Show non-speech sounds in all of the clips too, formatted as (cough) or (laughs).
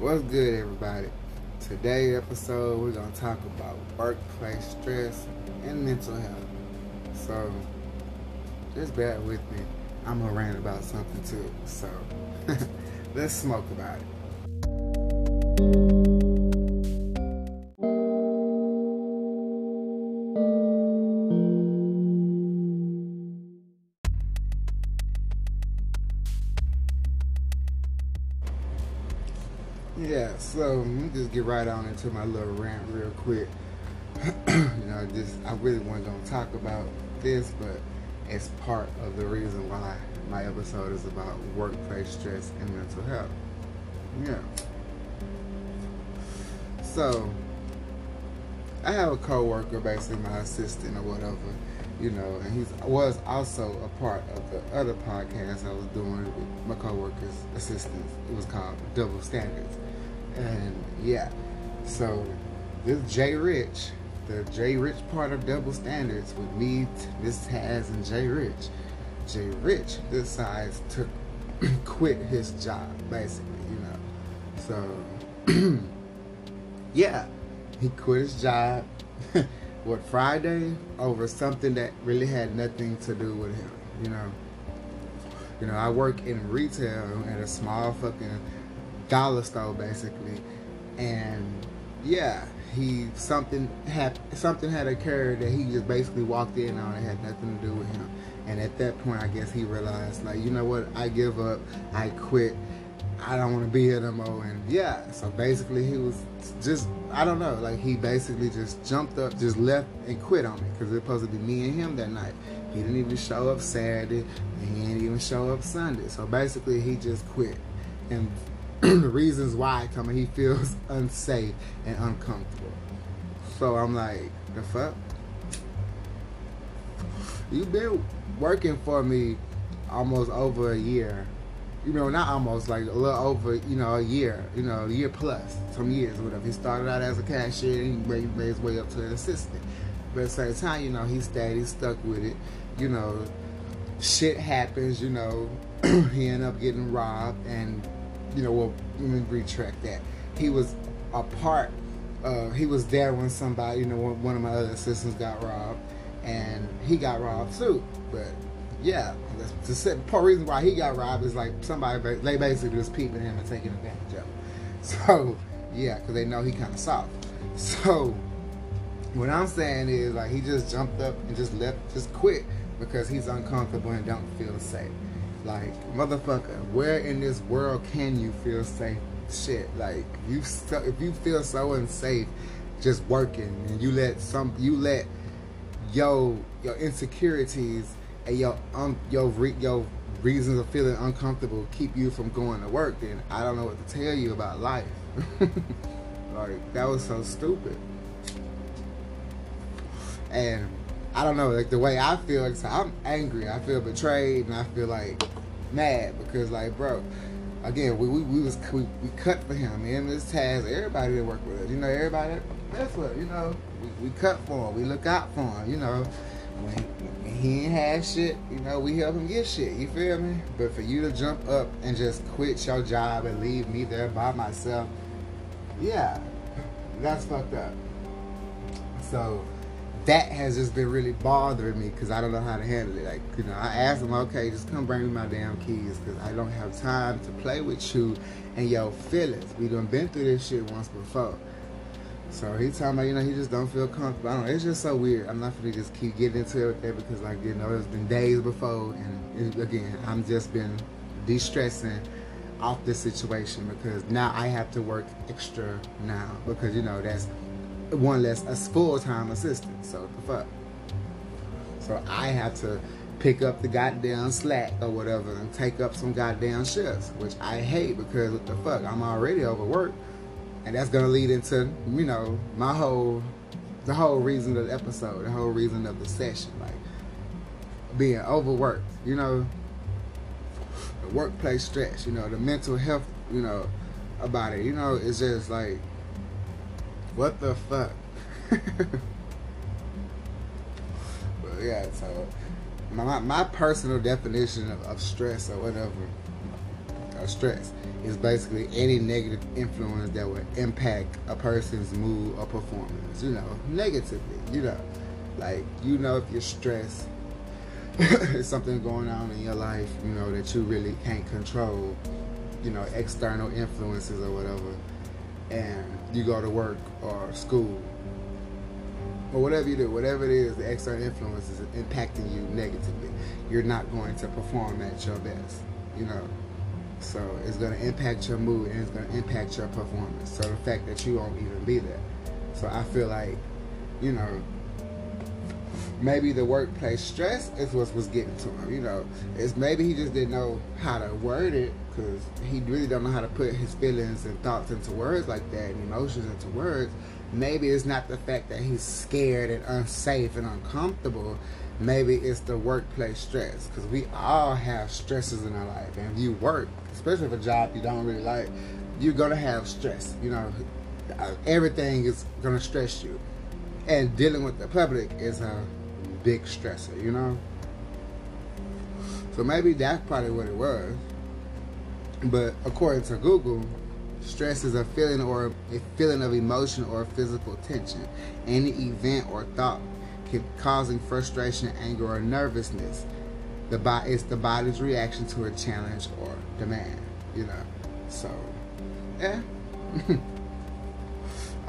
What's good, everybody? Today episode, we're gonna talk about workplace stress and mental health. So, just bear with me. I'm gonna rant about something too. So, (laughs) let's smoke about it. Just get right on into my little rant real quick. (clears throat) you know, just I really wasn't gonna talk about this, but it's part of the reason why my episode is about workplace stress and mental health. Yeah. So I have a coworker, basically my assistant or whatever, you know, and he was also a part of the other podcast I was doing with my coworkers' assistants. It was called Double Standards. And yeah, so this Jay Rich, the Jay Rich part of Double Standards with me, Miss Taz, and Jay Rich. Jay Rich decides to (clears throat) quit his job, basically, you know. So, (clears throat) yeah, he quit his job. (laughs) what Friday over something that really had nothing to do with him, you know. You know, I work in retail at a small fucking dollar store basically, and yeah, he something had something had occurred that he just basically walked in on and had nothing to do with him. And at that point, I guess he realized, like, you know what, I give up, I quit, I don't want to be here no more. And yeah, so basically, he was just, I don't know, like, he basically just jumped up, just left and quit on me because it was supposed to be me and him that night. He didn't even show up Saturday, and he didn't even show up Sunday. So basically, he just quit. And (clears throat) reasons why coming, he feels (laughs) unsafe and uncomfortable. So I'm like, the fuck? You've been working for me almost over a year. You know, not almost, like a little over, you know, a year, you know, a year plus, some years, whatever. He started out as a cashier and he made, made his way up to an assistant. But at the same time, you know, he stayed, he stuck with it. You know, shit happens, you know, (clears throat) he ended up getting robbed and, you know, well, let me retract that. He was a part, uh, he was there when somebody, you know, one of my other assistants got robbed and he got robbed too. But yeah, the part reason why he got robbed is like somebody they basically just peeping him and taking advantage of him. (laughs) So yeah, because they know he kind of soft. So what I'm saying is like he just jumped up and just left, just quit because he's uncomfortable and don't feel safe. Like motherfucker, where in this world can you feel safe? Shit, like you so, if you feel so unsafe just working and you let some you let your your insecurities and your um your re, your reasons of feeling uncomfortable keep you from going to work, then I don't know what to tell you about life. (laughs) like that was so stupid. And I don't know, like the way I feel, like, so I'm angry. I feel betrayed, and I feel like mad because, like, bro, again, we we, we was we, we cut for him. Me and Miss Taz, everybody that work with us, you know, everybody that's what you know. We, we cut for him. We look out for him. You know, when, when he ain't have shit, you know, we help him get shit. You feel me? But for you to jump up and just quit your job and leave me there by myself, yeah, that's fucked up. So that has just been really bothering me because I don't know how to handle it. Like, you know, I asked him, okay, just come bring me my damn keys because I don't have time to play with you and your feelings. We done been through this shit once before. So he talking about, you know, he just don't feel comfortable. I don't know, it's just so weird. I'm not gonna just keep getting into it with that because, like, you know, it's been days before, and again, I'm just been de-stressing off this situation because now I have to work extra now because you know that's one less a full time assistant. So the fuck. So I have to pick up the goddamn slack or whatever and take up some goddamn shifts, which I hate because what the fuck, I'm already overworked. And that's gonna lead into, you know, my whole the whole reason of the episode, the whole reason of the session, like being overworked, you know, the workplace stress, you know, the mental health, you know, about it. You know, it's just like what the fuck? (laughs) but yeah, so my, my personal definition of, of stress or whatever stress is basically any negative influence that would impact a person's mood or performance, you know, negatively, you know. Like, you know, if you're stressed, (laughs) it's something going on in your life, you know, that you really can't control, you know, external influences or whatever, and you go to work or school or whatever you do, whatever it is, the external influence is impacting you negatively. You're not going to perform at your best, you know. So it's going to impact your mood and it's going to impact your performance. So the fact that you won't even be there. So I feel like, you know, maybe the workplace stress is what was getting to him. You know, it's maybe he just didn't know how to word it because he really don't know how to put his feelings and thoughts into words like that and emotions into words. Maybe it's not the fact that he's scared and unsafe and uncomfortable. Maybe it's the workplace stress because we all have stresses in our life. And if you work, especially if a job you don't really like, you're gonna have stress. You know, uh, everything is gonna stress you, and dealing with the public is a big stressor. You know. So maybe that's probably what it was. But according to Google, stress is a feeling or a feeling of emotion or physical tension, any event or thought can, causing frustration, anger, or nervousness. The body it's the body's reaction to a challenge or demand. You know, so yeah. (laughs)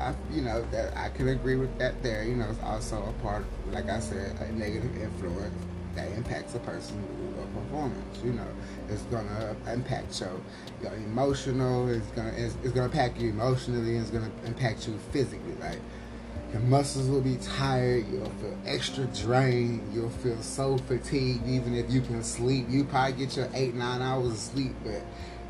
I, you know, that I can agree with that. There, you know, it's also a part, like I said, a negative influence that impacts a person's performance. You know, it's gonna impact your, your emotional. It's gonna it's, it's gonna impact you emotionally. And it's gonna impact you physically. Like your muscles will be tired. You'll feel extra drained. You'll feel so fatigued. Even if you can sleep, you probably get your eight nine hours of sleep, but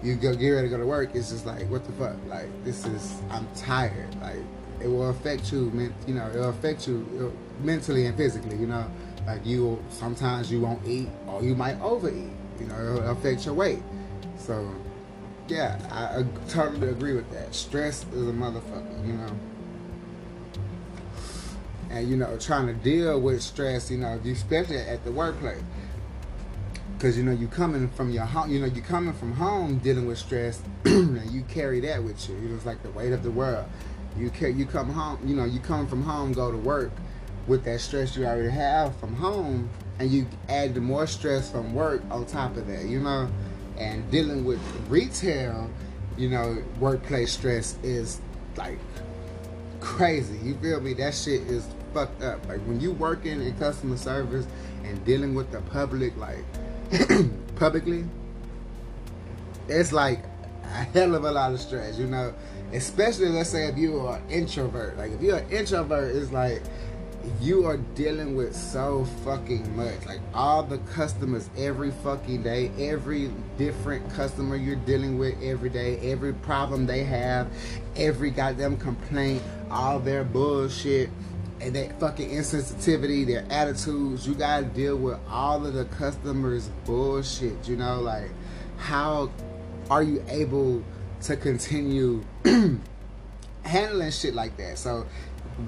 you go get ready to go to work. It's just like what the fuck. Like this is I'm tired. Like it will affect you. You know, it'll affect you uh, mentally and physically. You know like you, sometimes you won't eat, or you might overeat. You know, it'll affect your weight. So, yeah, I totally agree with that. Stress is a motherfucker. You know and you know trying to deal with stress you know especially at the workplace because you know you coming from your home you know you coming from home dealing with stress (clears throat) and you carry that with you it's like the weight of the world you carry you come home you know you come from home go to work with that stress you already have from home and you add the more stress from work on top of that, you know? And dealing with retail, you know, workplace stress is like crazy. You feel me? That shit is fucked up. Like when you working in customer service and dealing with the public, like (coughs) publicly, it's like a hell of a lot of stress, you know. Especially let's say if you are introvert. Like if you're an introvert, it's like you are dealing with so fucking much. Like all the customers every fucking day, every different customer you're dealing with every day, every problem they have, every goddamn complaint, all their bullshit and that fucking insensitivity, their attitudes. You gotta deal with all of the customers' bullshit. You know, like how are you able to continue (clears throat) handling shit like that? So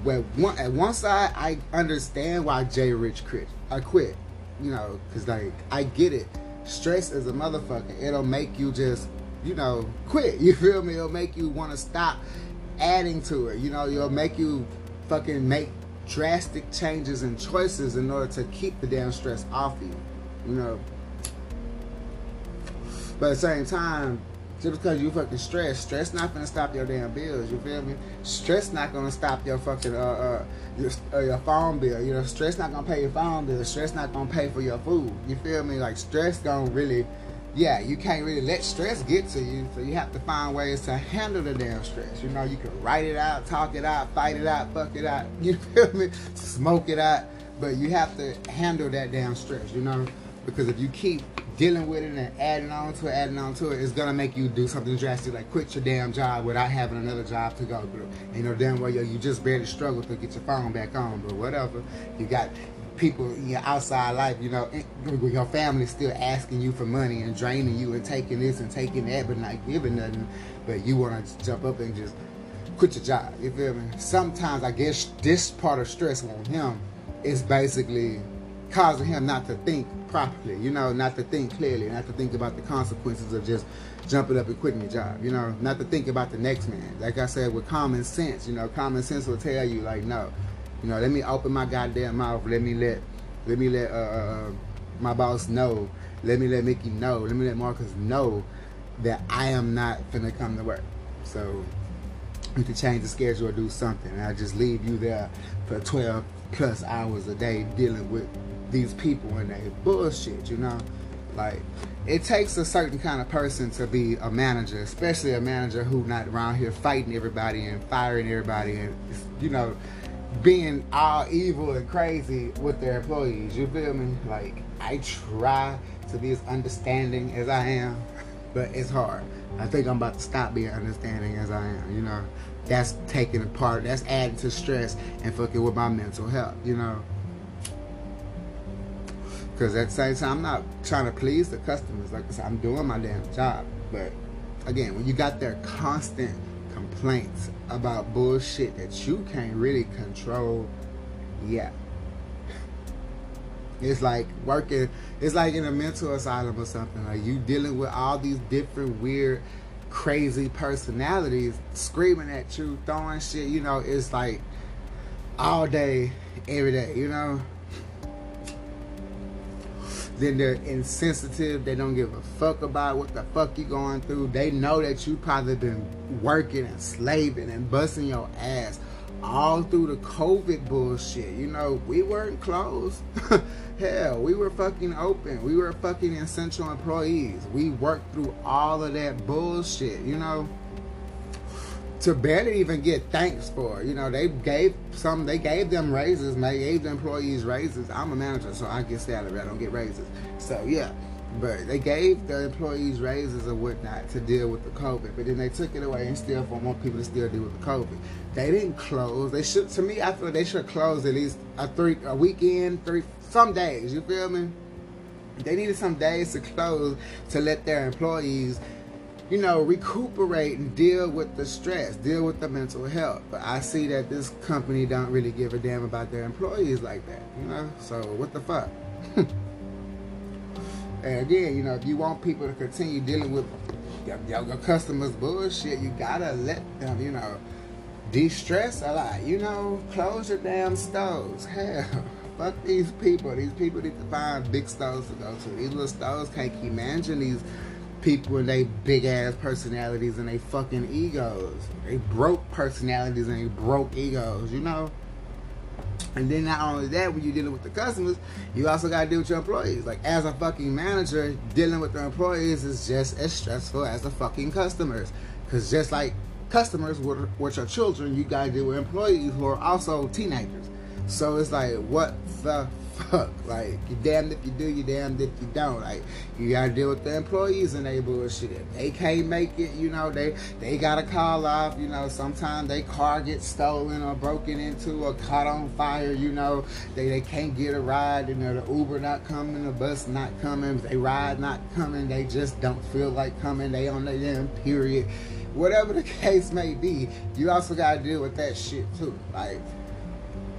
well, one, at one side, I understand why Jay Rich quit. I quit, you know, because like I get it. Stress is a motherfucker. It'll make you just, you know, quit. (laughs) You feel me? It'll make you want to stop adding to it. You know, it'll make you fucking make drastic changes and choices in order to keep the damn stress off you. You know. But at the same time, just because you fucking stress, stress not gonna stop your damn bills. You feel me? Stress not gonna stop your fucking uh, uh your, uh, your phone bill. You know, stress not gonna pay your phone bill. Stress not gonna pay for your food. You feel me? Like stress gonna really, yeah, you can't really let stress get to you. So you have to find ways to handle the damn stress. You know, you can write it out, talk it out, fight it out, fuck it out. (laughs) You feel me? Smoke it out. But you have to handle that damn stress. You know, because if you keep dealing with it and adding on to it, adding on to it, it's gonna make you do something drastic like quit your damn job without having another job to go through. And you know damn well you just barely struggle to get your phone back on, but whatever. You got people in your outside life, you know, your family still asking you for money and draining you and taking this and taking that, but not giving nothing. But you want to jump up and just quit your job. You feel me? Sometimes I guess this part of stress on him is basically causing him not to think properly, you know, not to think clearly, not to think about the consequences of just jumping up and quitting your job, you know, not to think about the next man. Like I said, with common sense, you know, common sense will tell you, like, no, you know, let me open my goddamn mouth, let me let, let me let uh, uh, my boss know, let me let Mickey know, let me let Marcus know that I am not gonna come to work. So you can change the schedule or do something. And I just leave you there for 12 plus hours a day dealing with these people and they bullshit, you know? Like, it takes a certain kind of person to be a manager, especially a manager who not around here fighting everybody and firing everybody and, you know, being all evil and crazy with their employees. You feel me? Like, I try to be as understanding as I am, but it's hard. I think I'm about to stop being understanding as I am, you know. That's taking a part, that's adding to stress and fucking with my mental health, you know. Because at the same time, I'm not trying to please the customers. Like I said, I'm doing my damn job. But again, when you got their constant complaints about bullshit that you can't really control, yeah. (laughs) It's like working, it's like in a mental asylum or something. Like you dealing with all these different weird, crazy personalities screaming at you, throwing shit, you know, it's like all day, every day, you know? Then they're insensitive. They don't give a fuck about what the fuck you going through. They know that you probably been working and slaving and busting your ass all through the COVID bullshit. You know, we weren't closed. (laughs) Hell, we were fucking open. We were fucking essential employees. We worked through all of that bullshit, you know. To barely even get thanks for. You know, they gave some they gave them raises, they gave the employees raises. I'm a manager, so I get salary, I don't get raises. So yeah. But they gave the employees raises or whatnot to deal with the COVID, but then they took it away and still for more people to still deal with the COVID. They didn't close. They should. To me, I feel they should close at least a three a weekend, three some days. You feel me? They needed some days to close to let their employees, you know, recuperate and deal with the stress, deal with the mental health. But I see that this company don't really give a damn about their employees like that. You know, so what the fuck? (laughs) And again, you know, if you want people to continue dealing with your, your customers' bullshit, you gotta let them, you know, de-stress a lot. You know, close your damn stores. (laughs) Hell, fuck these people. These people need to find big stores to go to. These little stores can't keep managing these people and they big ass personalities and they fucking egos. They broke personalities and they broke egos, you know? And then not only that, when you're dealing with the customers, you also gotta deal with your employees. Like as a fucking manager, dealing with the employees is just as stressful as the fucking customers. Cause just like customers with, with your children, you gotta deal with employees who are also teenagers. So it's like, what the fuck? (laughs) Like, you damned if you do, you damned if you don't. Like, you gotta deal with the employees and they bullshit. If they can't make it, you know, they they gotta call off. You know, sometimes they car gets stolen or broken into or caught on fire. You know, they they can't get a ride. You know, the Uber not coming, the bus not coming, they ride not coming. They just don't feel like coming. They on their damn period. Whatever the (laughs) case may be, you also gotta deal with that shit too. Like,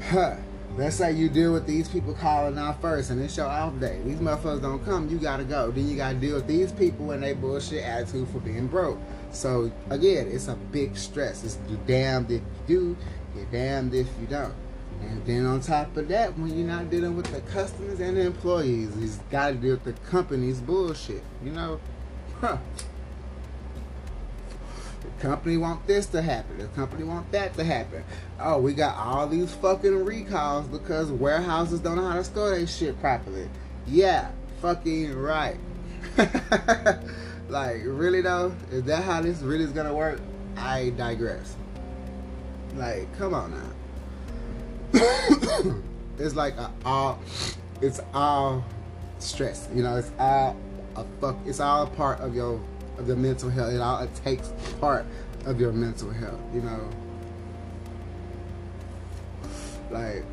huh Let's say you deal with these people calling out first and it's your off day. These motherfuckers don't come, you gotta go. Then you gotta deal with these people and they bullshit attitude for being broke. So again, it's a big stress. It's you damned if you do, you're damned if you don't. And then on top of that, when you're not dealing with the customers and the employees, you gotta deal with the company's bullshit. You know? Huh company want this to happen. The company want that to happen. Oh, we got all these fucking recalls because warehouses don't know how to store their shit properly. Yeah, fucking right. (laughs) like, really though? Is that how this really is gonna work? I digress. Like, come on now. (coughs) it's like a, all, it's all stress. You know, it's all a fuck. It's all part of your of the mental health. It all it takes part of your mental health, you know. Like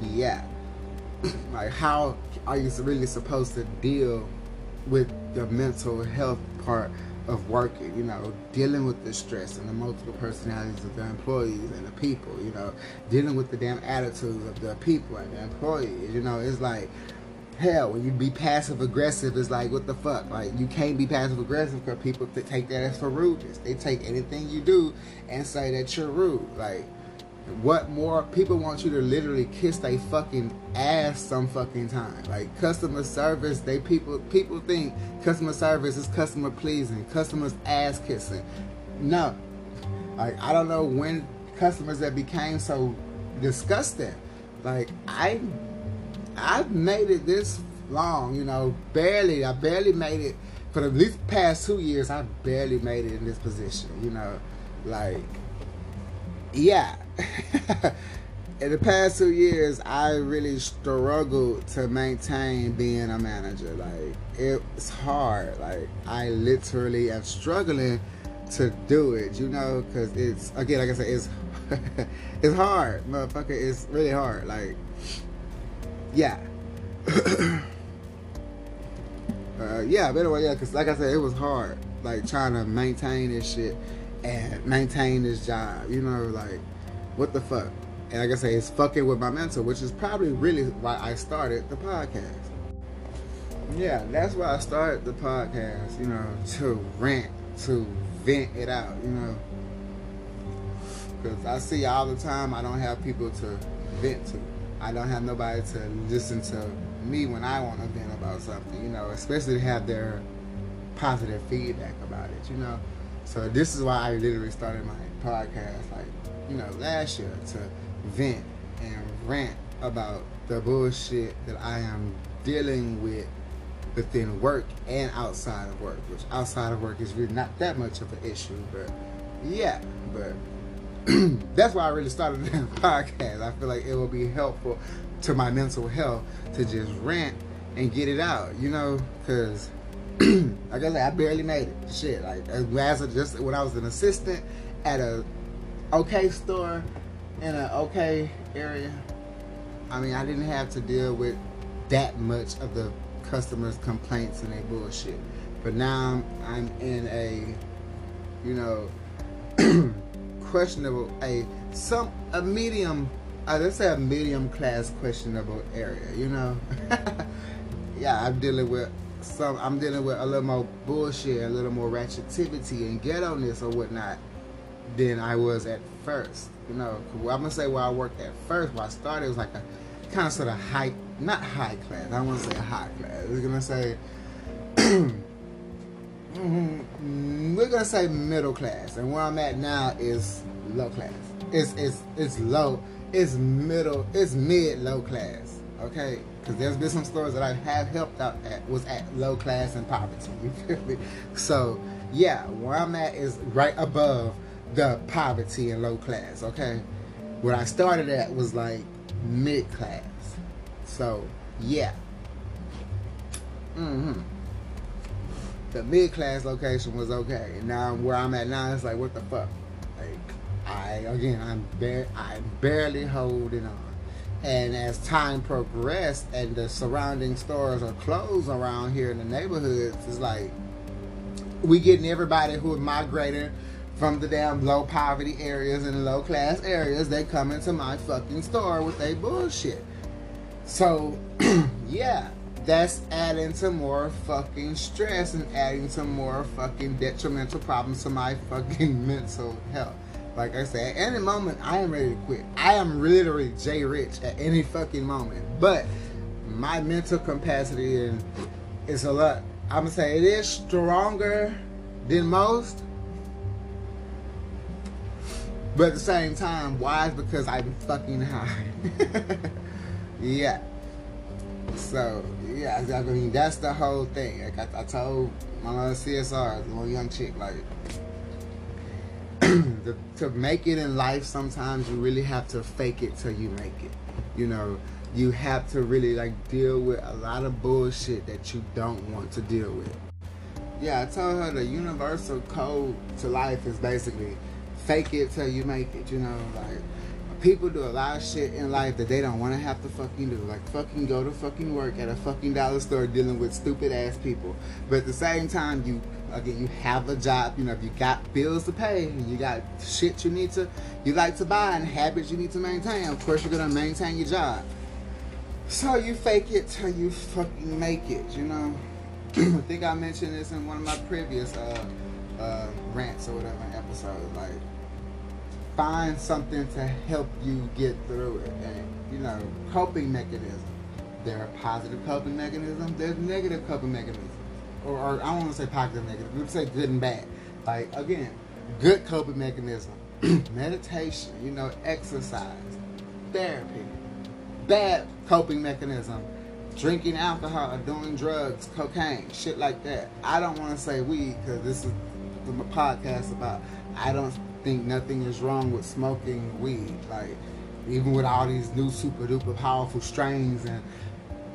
yeah. (coughs) like how are you really supposed to deal with the mental health part of working, you know, dealing with the stress and the multiple personalities of the employees and the people, you know, dealing with the damn attitudes of the people and the employees, you know, it's like hell when you be passive aggressive it's like what the fuck? Like you can't be passive aggressive because people take that as for rudeness. They take anything you do and say that you're rude. Like what more? People want you to literally kiss their fucking ass some fucking time. Like customer service they people people think customer service is customer pleasing customers ass kissing. No. Like i don't know when customers that became so disgusting like i i've made it this long you know barely i barely made it for the least past two years i barely made it in this position you know like yeah (laughs) in the past two years, I really struggled to maintain being a manager. Like it's hard. Like I literally am struggling to do it. You know, because it's again, like I said, it's (laughs) it's hard, motherfucker. It's really hard. Like yeah. (clears throat) uh, yeah, but anyway, yeah, because like I said, it was hard. Like trying to maintain this shit and maintain this job. You know, like what the fuck? And like I say, it's fucking with my mental, which is probably really why I started the podcast. Yeah, that's why I started the podcast, you know, to rant, to vent it out, you know. Because I see all the time I don't have people to vent to. I don't have nobody to listen to me when I want to vent about something, you know, especially to have their positive feedback about it, you know. So this is why I literally started my podcast, like you know, last year to vent and rant about the bullshit that I am dealing with within work and outside of work, which outside of work is really not that much of an issue, but yeah, but (clears throat) that's why I really started (laughs) the podcast. I feel like it will be helpful to my mental health to just rant and get it out, you know, because (clears throat) I said, I barely made it. Shit, like as just when I was an assistant at a okay store in an okay area. I mean, I didn't have to deal with that much of the customers' complaints and their bullshit. But now I'm, I'm in a, you know, questionable, a some a medium, uh, let's say a medium class questionable area. You know, (laughs) yeah, I'm dealing with some. I'm dealing with a little more bullshit, a little more ratchetivity and ghetto-ness or whatnot than I was at first. You know, I'm gonna say where I worked at first. Where I started was like a kind of sort of high, not high class. I don't want to say high class. i was gonna say. We're gonna say middle class, and where I'm at now is low class. It's it's it's low. It's middle. It's mid low class. Okay, because there's been some stores that I have helped out at was at low class and poverty. (laughs) You feel me? So yeah, where I'm at is right above the poverty and low class, okay? where I started at was like mid class. So, yeah. Mm-hmm. The mid class location was okay. And Now where I'm at now it's like what the fuck? Like I again I'm I'm barely holding on. And as time progressed and the surrounding stores are closed around here in the neighborhoods, it's like we getting everybody who are migrating from the damn low poverty areas and low class areas, they come into my fucking store with their bullshit. So, (clears throat) yeah, that's adding to more fucking stress and adding to more fucking detrimental problems to my fucking (laughs) mental health. Like I said, at any moment, I am ready to quit. I am literally Jay Rich at any fucking moment. But my mental capacity is a lot. I'm gonna say it is stronger than most but at the same time, why? Because I'm fucking high. (laughs) yeah. So yeah, I mean that's the whole thing. Like I, I told my little CSR, little young chick, like (clears throat) to, to make it in life, sometimes you really have to fake it till you make it. You know, you have to really like deal with a lot of bullshit that you don't want to deal with. Yeah, I told her the universal code to life is basically fake it till you make it. You know, like people do a lot of shit in life that they don't want to have to fucking do. Like fucking go to fucking work at a fucking dollar store dealing with stupid ass people. But at the same time, you again you have a job. You know, if you got bills to pay, and you got shit you need to you like to buy and habits you need to maintain. Of course, you're gonna maintain your job. So you fake it till you fucking make it. You know. (clears throat) I think I mentioned this in one of my previous uh, uh, rants or whatever episodes. Like find something to help you get through it. And, you know, coping mechanism. There are positive coping mechanisms, there's negative coping mechanisms. Or, or I don't want to say positive negative, let's say good and bad. Like, again, good coping mechanism, (clears throat) meditation, you know, exercise, therapy. Bad coping mechanism, drinking alcohol, or doing drugs, cocaine, shit like that. I don't want to say weed because this is the podcast about I don't think nothing is wrong with smoking weed. Like, even with all these new super duper powerful strains and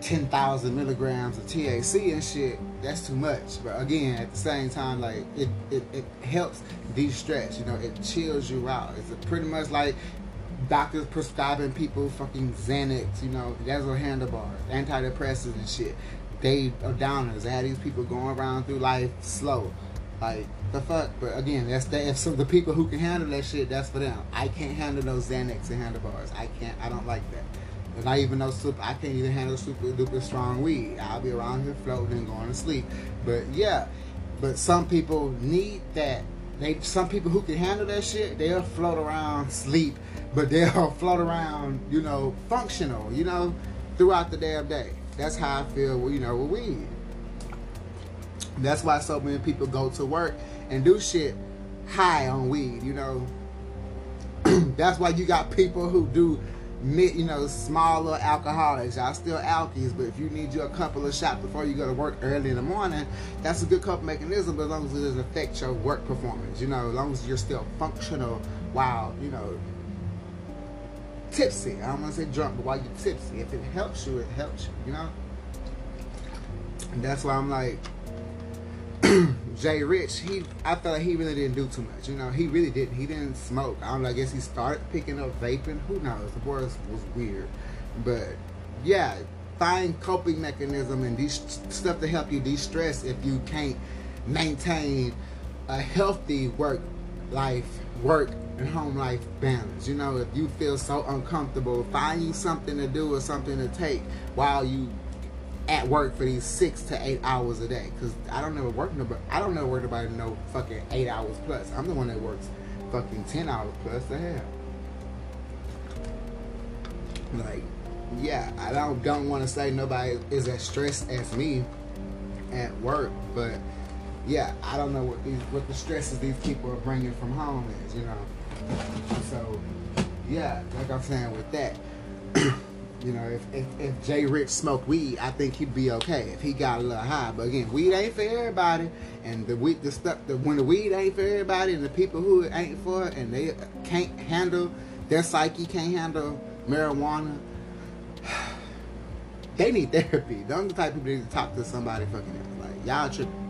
10,000 milligrams of THC and shit, that's too much. But again, at the same time, like, it, it, it helps de stress, you know, it chills you out. It's pretty much like doctors prescribing people fucking Xanax, you know, handlebars, antidepressants and shit. They are downers. They have these people going around through life slow. Like the fuck, but again, that's the if some the people who can handle that shit, that's for them. I can't handle those Xanax and handlebars. I can't. I don't like that. And I even know super. I can't even handle super duper strong weed. I'll be around here floating and going to sleep. But yeah, but some people need that. They some people who can handle that shit, they'll float around sleep, but they'll (laughs) float around, you know, functional, you know, throughout the damn day. That's how I feel, you know, with weed. That's why so many people go to work and do shit high on weed, you know. (clears throat) That's why you got people who do you know, smaller alcoholics. Y'all still alkies, but if you need you a couple of shots before you go to work early in the morning, that's a good coping mechanism, but as long as it doesn't affect your work performance, you know, as long as you're still functional while, you know, tipsy. I don't want to say drunk, but while you're tipsy. If it helps you, it helps you, you know? And that's why I'm like, Jay Rich, he I felt like he really didn't do too much. You know, he really didn't. He didn't smoke. I don't know. I guess he started picking up vaping. Who knows? The boy was, was weird, but yeah, find coping mechanism and these stuff to help you de-stress if you can't maintain a healthy work life, work and home life balance. You know, if you feel so uncomfortable, find you something to do or something to take while you at work for these six to eight hours a day. Cause I don't never work nobody. I don't never work nobody no fucking eight hours plus. I'm the one that works fucking ten hours plus. The hell. Like, yeah, I don't don't want to say nobody is as stressed as me at work, but yeah, I don't know what these what the stresses these people are bringing from home is, you know. So, yeah, like I'm saying with that. (clears throat) You know, if, if, if Jay Rich smoked weed, I think he'd be okay if he got a little high. But again, weed ain't for everybody, and the weed, the stuff, the, when the weed ain't for everybody, and the people who it ain't for, and they can't handle their psyche, can't handle marijuana, (sighs) they need therapy. Those the type of people need to talk to somebody fucking like y'all tripping.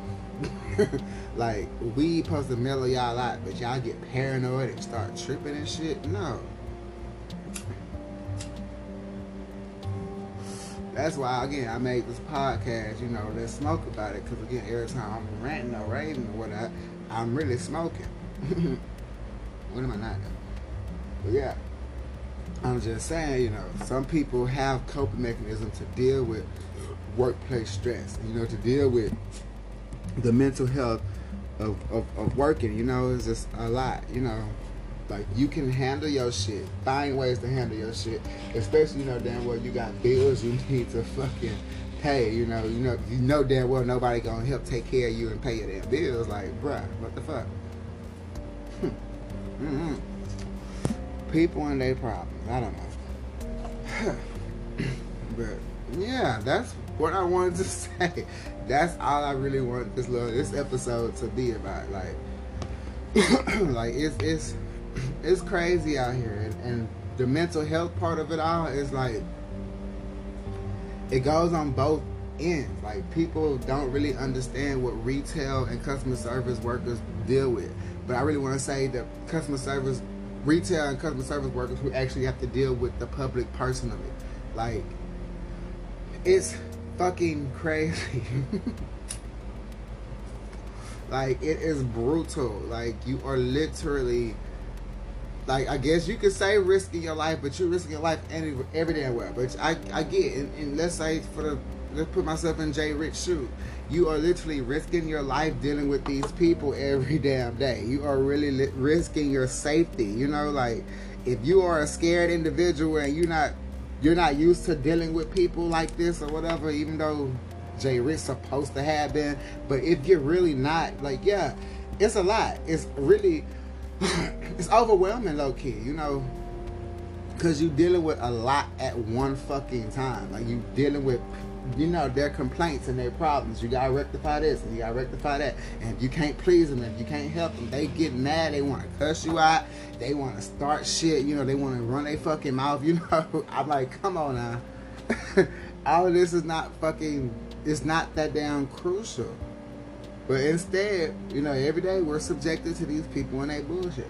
(laughs) like weed supposed to mellow y'all out, but y'all get paranoid and start tripping and shit. No. That's why again I made this podcast. You know, let's smoke about it because again, every time I'm ranting or raving or whatnot, I'm really smoking. (laughs) what am I not doing? But yeah, I'm just saying. You know, some people have coping mechanisms to deal with workplace stress. You know, to deal with the mental health of, of, of working. You know, it's just a lot. You know like you can handle your shit. Find ways to handle your shit. Especially, you know, damn well you got bills you (laughs) need to fucking pay. You know, you know, you know damn well nobody gonna help take care of you and pay your damn bills. Like, bruh, what the fuck? mm-hmm. People and their problems. I don't know. (sighs) but yeah, that's what I wanted to (laughs) say. That's all I really want this little this episode to be about. Like, (clears throat) like it's it's (clears throat) it's crazy out here, and, and the mental health part of it all is like it goes on both ends. Like people don't really understand what retail and customer service workers deal with. But I really want to say that customer service retail and customer service workers who actually have to deal with the public personally. Like, it's fucking crazy. (laughs) like, it is brutal. Like, you are literally, like, I guess you could say risking your life, but you're risking your life any, every damn well. But I, I get, and, and let's say for the, let's put myself in Jay Rich shoe. You are literally risking your life dealing with these people every damn day. You are really li- risking your safety. You know, like if you are a scared individual and you're not you're not used to dealing with people like this or whatever, even though Jay Rich supposed to have been, but if you're really not, like yeah, it's a lot. It's really (laughs) it's overwhelming, low key. You know, because you're dealing with a lot at one fucking time. Like you dealing with you know, their complaints and their problems. You gotta rectify this and you gotta rectify that. And if you can't please them, if you can't help them, they get mad. They want to cuss you out. They want to start shit. You know, they want to run their fucking mouth. You know, (laughs) I'm like, come on now. (laughs) All of this is not fucking. It's not that damn crucial. But instead, you know, every day we're subjected to these people and they bullshit.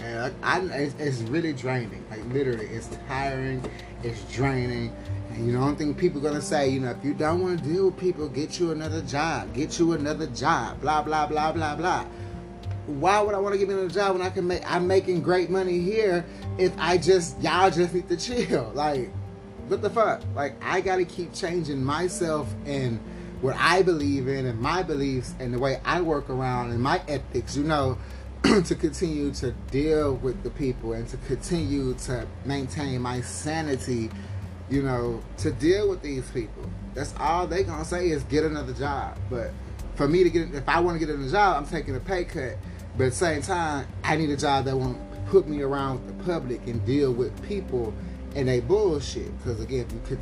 And I, I it's, it's really draining. Like literally, it's tiring. It's draining And you know, I don't think people gonna say, you know, if you don't want to deal with people, get you another job, get you another job, blah blah blah blah blah. Why would I want to get another job when I can make? I'm making great money here. If I just y'all just need to (laughs) chill, like, what the fuck? Like, I gotta keep changing myself and what I believe in and my beliefs and the way I work around and my ethics. You know. (clears throat) to continue to deal with the people and to continue to maintain my sanity you know, to deal with these people. That's all they gonna say is get another job. But for me to get, if I want to get another job, I'm taking a pay cut. But at the same time, I need a job that won't put me around the public and deal with people and they bullshit. Because again, you could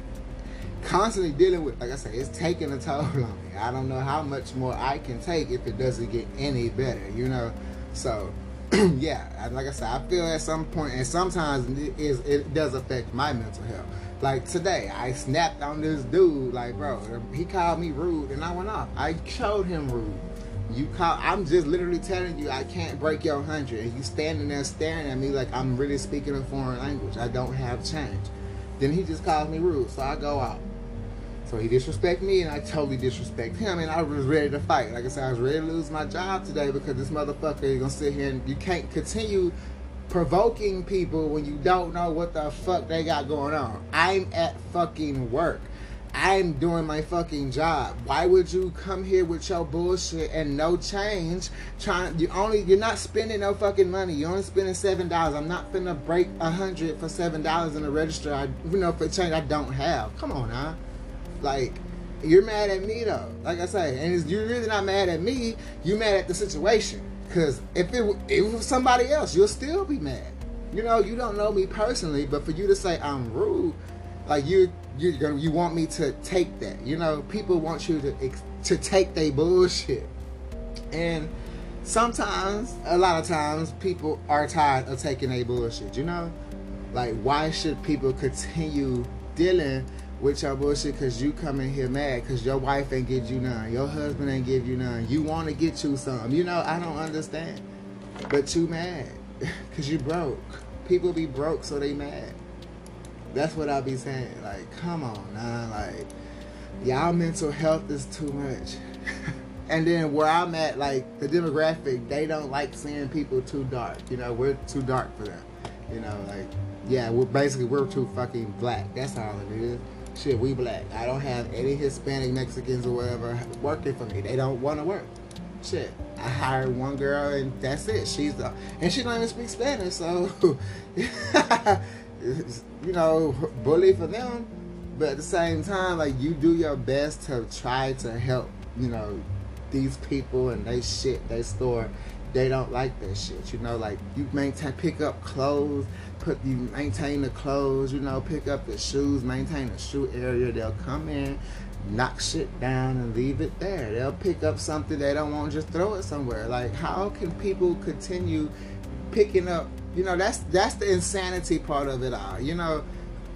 constantly dealing with, like I said, it's taking a toll (laughs) on me. I don't know how much more I can take if it doesn't get any better, you know. So (clears throat) yeah, like I said, I feel at some point, and sometimes it, is, it does affect my mental health. Like today, I snapped on this dude. Like, bro, he called me rude, and I went off. I showed him rude. You call. I'm just literally telling you I can't break your hundred, and you standing there staring at me like I'm really speaking a foreign language. I don't have change. Then he just calls me rude, so I go out. So he disrespect me, and I totally disrespect him, and I was ready to fight. Like I said, I was ready to lose my job today because this motherfucker is gonna sit here and you can't continue provoking people when you don't know what the fuck they got going on. I'm at fucking work. I'm doing my fucking job. Why would you come here with your bullshit and no change? Trying you only you're not spending no fucking money. You're only spending seven dollars. I'm not finna break a hundred for seven dollars in the register. I you know for change I don't have. Come on now, like you're mad at me though. Like I say, and you're really not mad at me. You're mad at the situation. Because if it, if it was somebody else, you'll still be mad. You know, you don't know me personally, but for you to say I'm rude, like you you you want me to take that. You know, people want you to to take their bullshit, and sometimes, a lot of times, people are tired of taking their bullshit. You know, like why should people continue dealing with your bullshit because you come in here mad because your wife ain't give you none, your husband ain't give you none, you want to get you some. You know, I don't understand. But you mad (laughs) because you broke. People be broke so they mad. That's what I be saying. Like, come on nah. Like, y'all mental health is too much. (laughs) and then where I'm at, like, the demographic, they don't like seeing people too dark. You know, we're too dark for them. You know, like, yeah, we're basically, we're too fucking black. That's all it is shit, we black. I don't have any Hispanic, Mexicans, or whatever working for me. They don't want to work. Shit, I hired one girl and that's it. She's the and she don't even speak Spanish, so (laughs) you know, bully for them. But at the same time, like you do your best to try to help, you know, these people and they shit they store. They don't like that shit. You know, like you maintain pick up clothes put you maintain the clothes, you know, pick up the shoes, maintain the shoe area. They'll come in, knock shit down and leave it there. They'll pick up something they don't want, just throw it somewhere. Like how can people continue picking up? You know, that's that's the insanity part of it all. You know,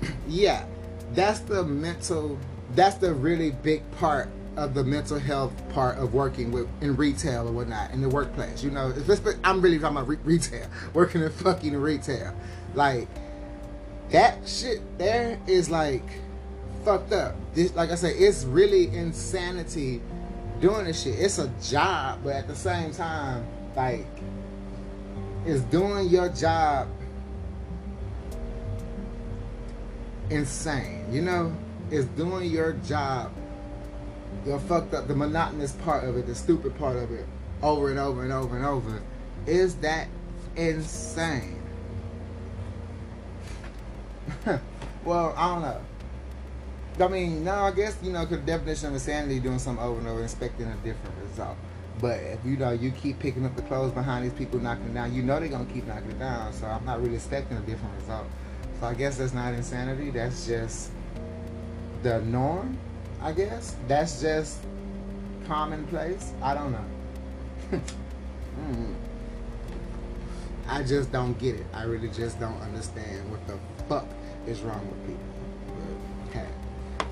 (clears throat) yeah, that's the mental. That's the really big part of the mental health part of working with in retail or whatnot in the workplace. You know, I'm really talking about re- retail, (laughs) working in fucking retail. Like that shit there is like fucked up. This, like I said, it's really insanity doing this shit. It's a job, but at the same time, like, it's doing your job insane. You know, it's doing your job. You're fucked up. The monotonous part of it, the stupid part of it, over and over and over and over, is that insane? (laughs) well, I don't know. I mean, no, I guess you know, cause the definition of insanity doing something over and over, expecting a different result. But if you know you keep picking up the clothes behind these people knocking it down, you know they're gonna keep knocking it down. So I'm not really expecting a different result. So I guess that's not insanity. That's just the norm. I guess that's just commonplace. I don't know. mm. (laughs) I just don't get it. I really just don't understand what the fuck is wrong with people. But hey.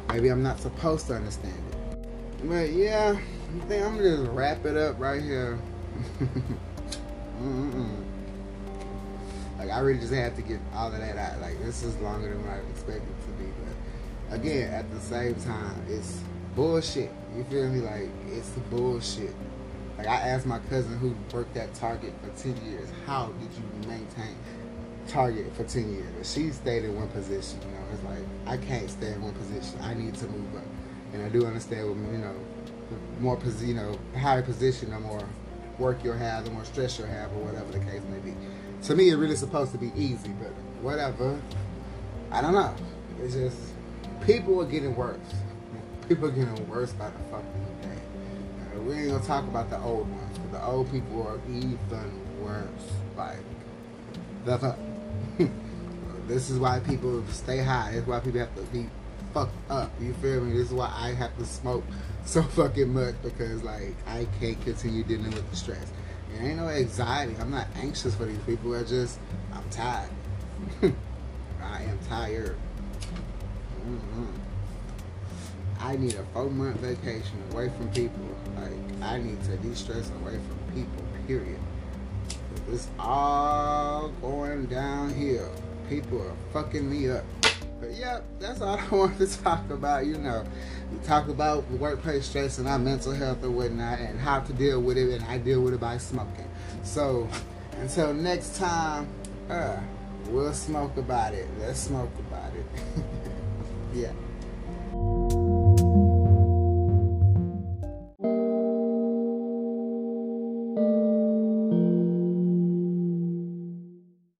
Maybe I'm not supposed to understand it. But yeah, I think I'm gonna just wrap it up right here. (laughs) like I really just had to get all of that out. Like this is longer than what I expected to be. But again, at the same time, it's bullshit. You feel me? Like it's bullshit. Like I asked my cousin who worked at Target for ten years, how did you maintain Target for ten years? She stayed in one position. You know, it's like I can't stay in one position. I need to move up, and I do understand with you know, more you know, higher position, the more work you'll have, the more stress you'll have, or whatever the case may be. To me, it really supposed to be easy, but whatever. I don't know. It's just people are getting worse. People are getting worse by the fucking day. Now, we ain't gonna talk about the old ones, but the old people are even worse. Like the fuck. (laughs) This is why people stay high. Is why people have to be fucked up. You feel me? This is why I have to smoke (laughs) so fucking much because like I can't continue dealing with the stress. It ain't no anxiety. I'm not anxious for these people. I just I'm tired. (laughs) I am tired. Mm-hmm. I need a four month vacation away from people. Like I need to de-stress away from people. Period. It's all going downhill people are fucking me up. But yeah, that's all (laughs) I wanted to talk about. You know, we talk about workplace stress and our mental health and whatnot, and how to deal with it, and I deal with it by smoking. So until next time, uh, we'll smoke about it. Let's smoke about it. (laughs) yeah.